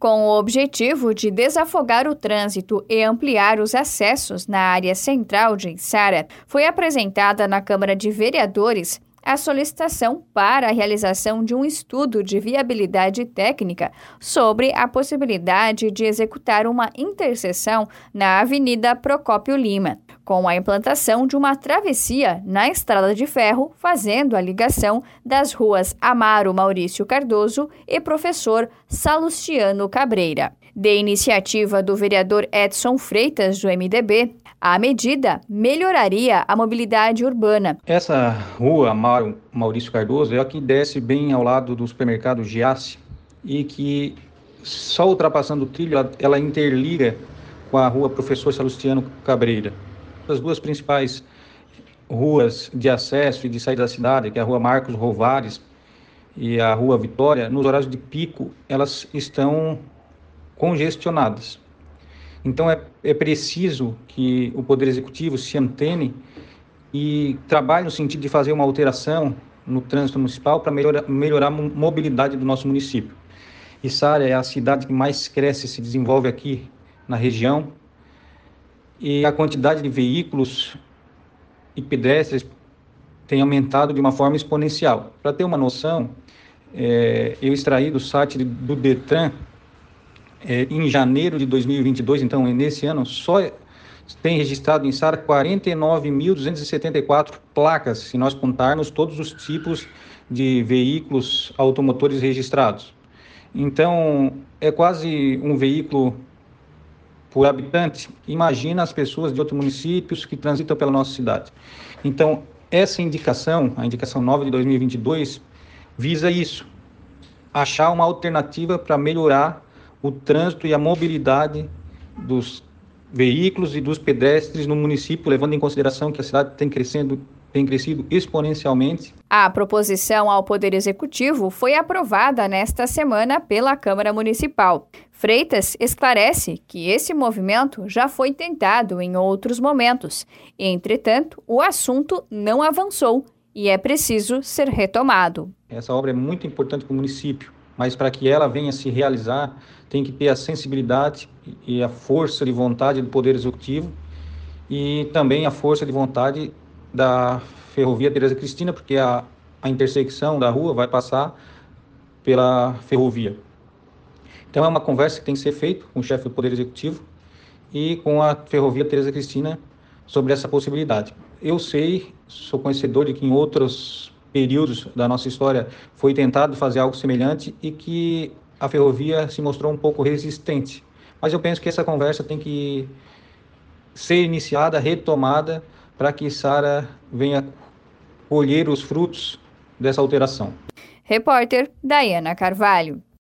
Com o objetivo de desafogar o trânsito e ampliar os acessos na área central de Içara, foi apresentada na Câmara de Vereadores a solicitação para a realização de um estudo de viabilidade técnica sobre a possibilidade de executar uma interseção na Avenida Procópio Lima, com a implantação de uma travessia na estrada de ferro, fazendo a ligação das ruas Amaro Maurício Cardoso e Professor Salustiano Cabreira. De iniciativa do vereador Edson Freitas, do MDB, a medida melhoraria a mobilidade urbana. Essa rua Amaro Maurício Cardoso é a que desce bem ao lado do supermercado Giasse e que só ultrapassando o trilho ela, interliga com a rua Professor Salustiano Cabreira. As duas principais ruas de acesso e de saída da cidade, que é a rua Marcos Rovares e a rua Vitória, nos horários de pico, elas estão congestionadas. Então é, é preciso que o Poder Executivo se antene e trabalhe no sentido de fazer uma alteração no trânsito municipal para melhorar, melhorar a mobilidade do nosso município. Içara é a cidade que mais cresce e se desenvolve aqui na região e a quantidade de veículos e pedestres tem aumentado de uma forma exponencial. Para ter uma noção, é, eu extraí do site do Detran é, em janeiro de 2022, então nesse ano, só tem registrado em SAR 49.274 placas, se nós contarmos todos os tipos de veículos automotores registrados. Então, é quase um veículo por habitante. Imagina as pessoas de outros municípios que transitam pela nossa cidade. Então, essa indicação, a indicação 9 de 2022, visa isso, achar uma alternativa para melhorar o trânsito e a mobilidade dos veículos e dos pedestres no município, levando em consideração que a cidade tem crescendo tem crescido exponencialmente. A proposição ao Poder Executivo foi aprovada nesta semana pela Câmara Municipal. Freitas esclarece que esse movimento já foi tentado em outros momentos. Entretanto, o assunto não avançou e é preciso ser retomado. Essa obra é muito importante para o município mas para que ela venha se realizar, tem que ter a sensibilidade e a força de vontade do Poder Executivo e também a força de vontade da Ferrovia Teresa Cristina, porque a, a intersecção da rua vai passar pela ferrovia. Então é uma conversa que tem que ser feita com o chefe do Poder Executivo e com a Ferrovia Teresa Cristina sobre essa possibilidade. Eu sei, sou conhecedor de que em outros períodos da nossa história foi tentado fazer algo semelhante e que a ferrovia se mostrou um pouco resistente. Mas eu penso que essa conversa tem que ser iniciada, retomada, para que Sara venha colher os frutos dessa alteração. Repórter Dayana Carvalho.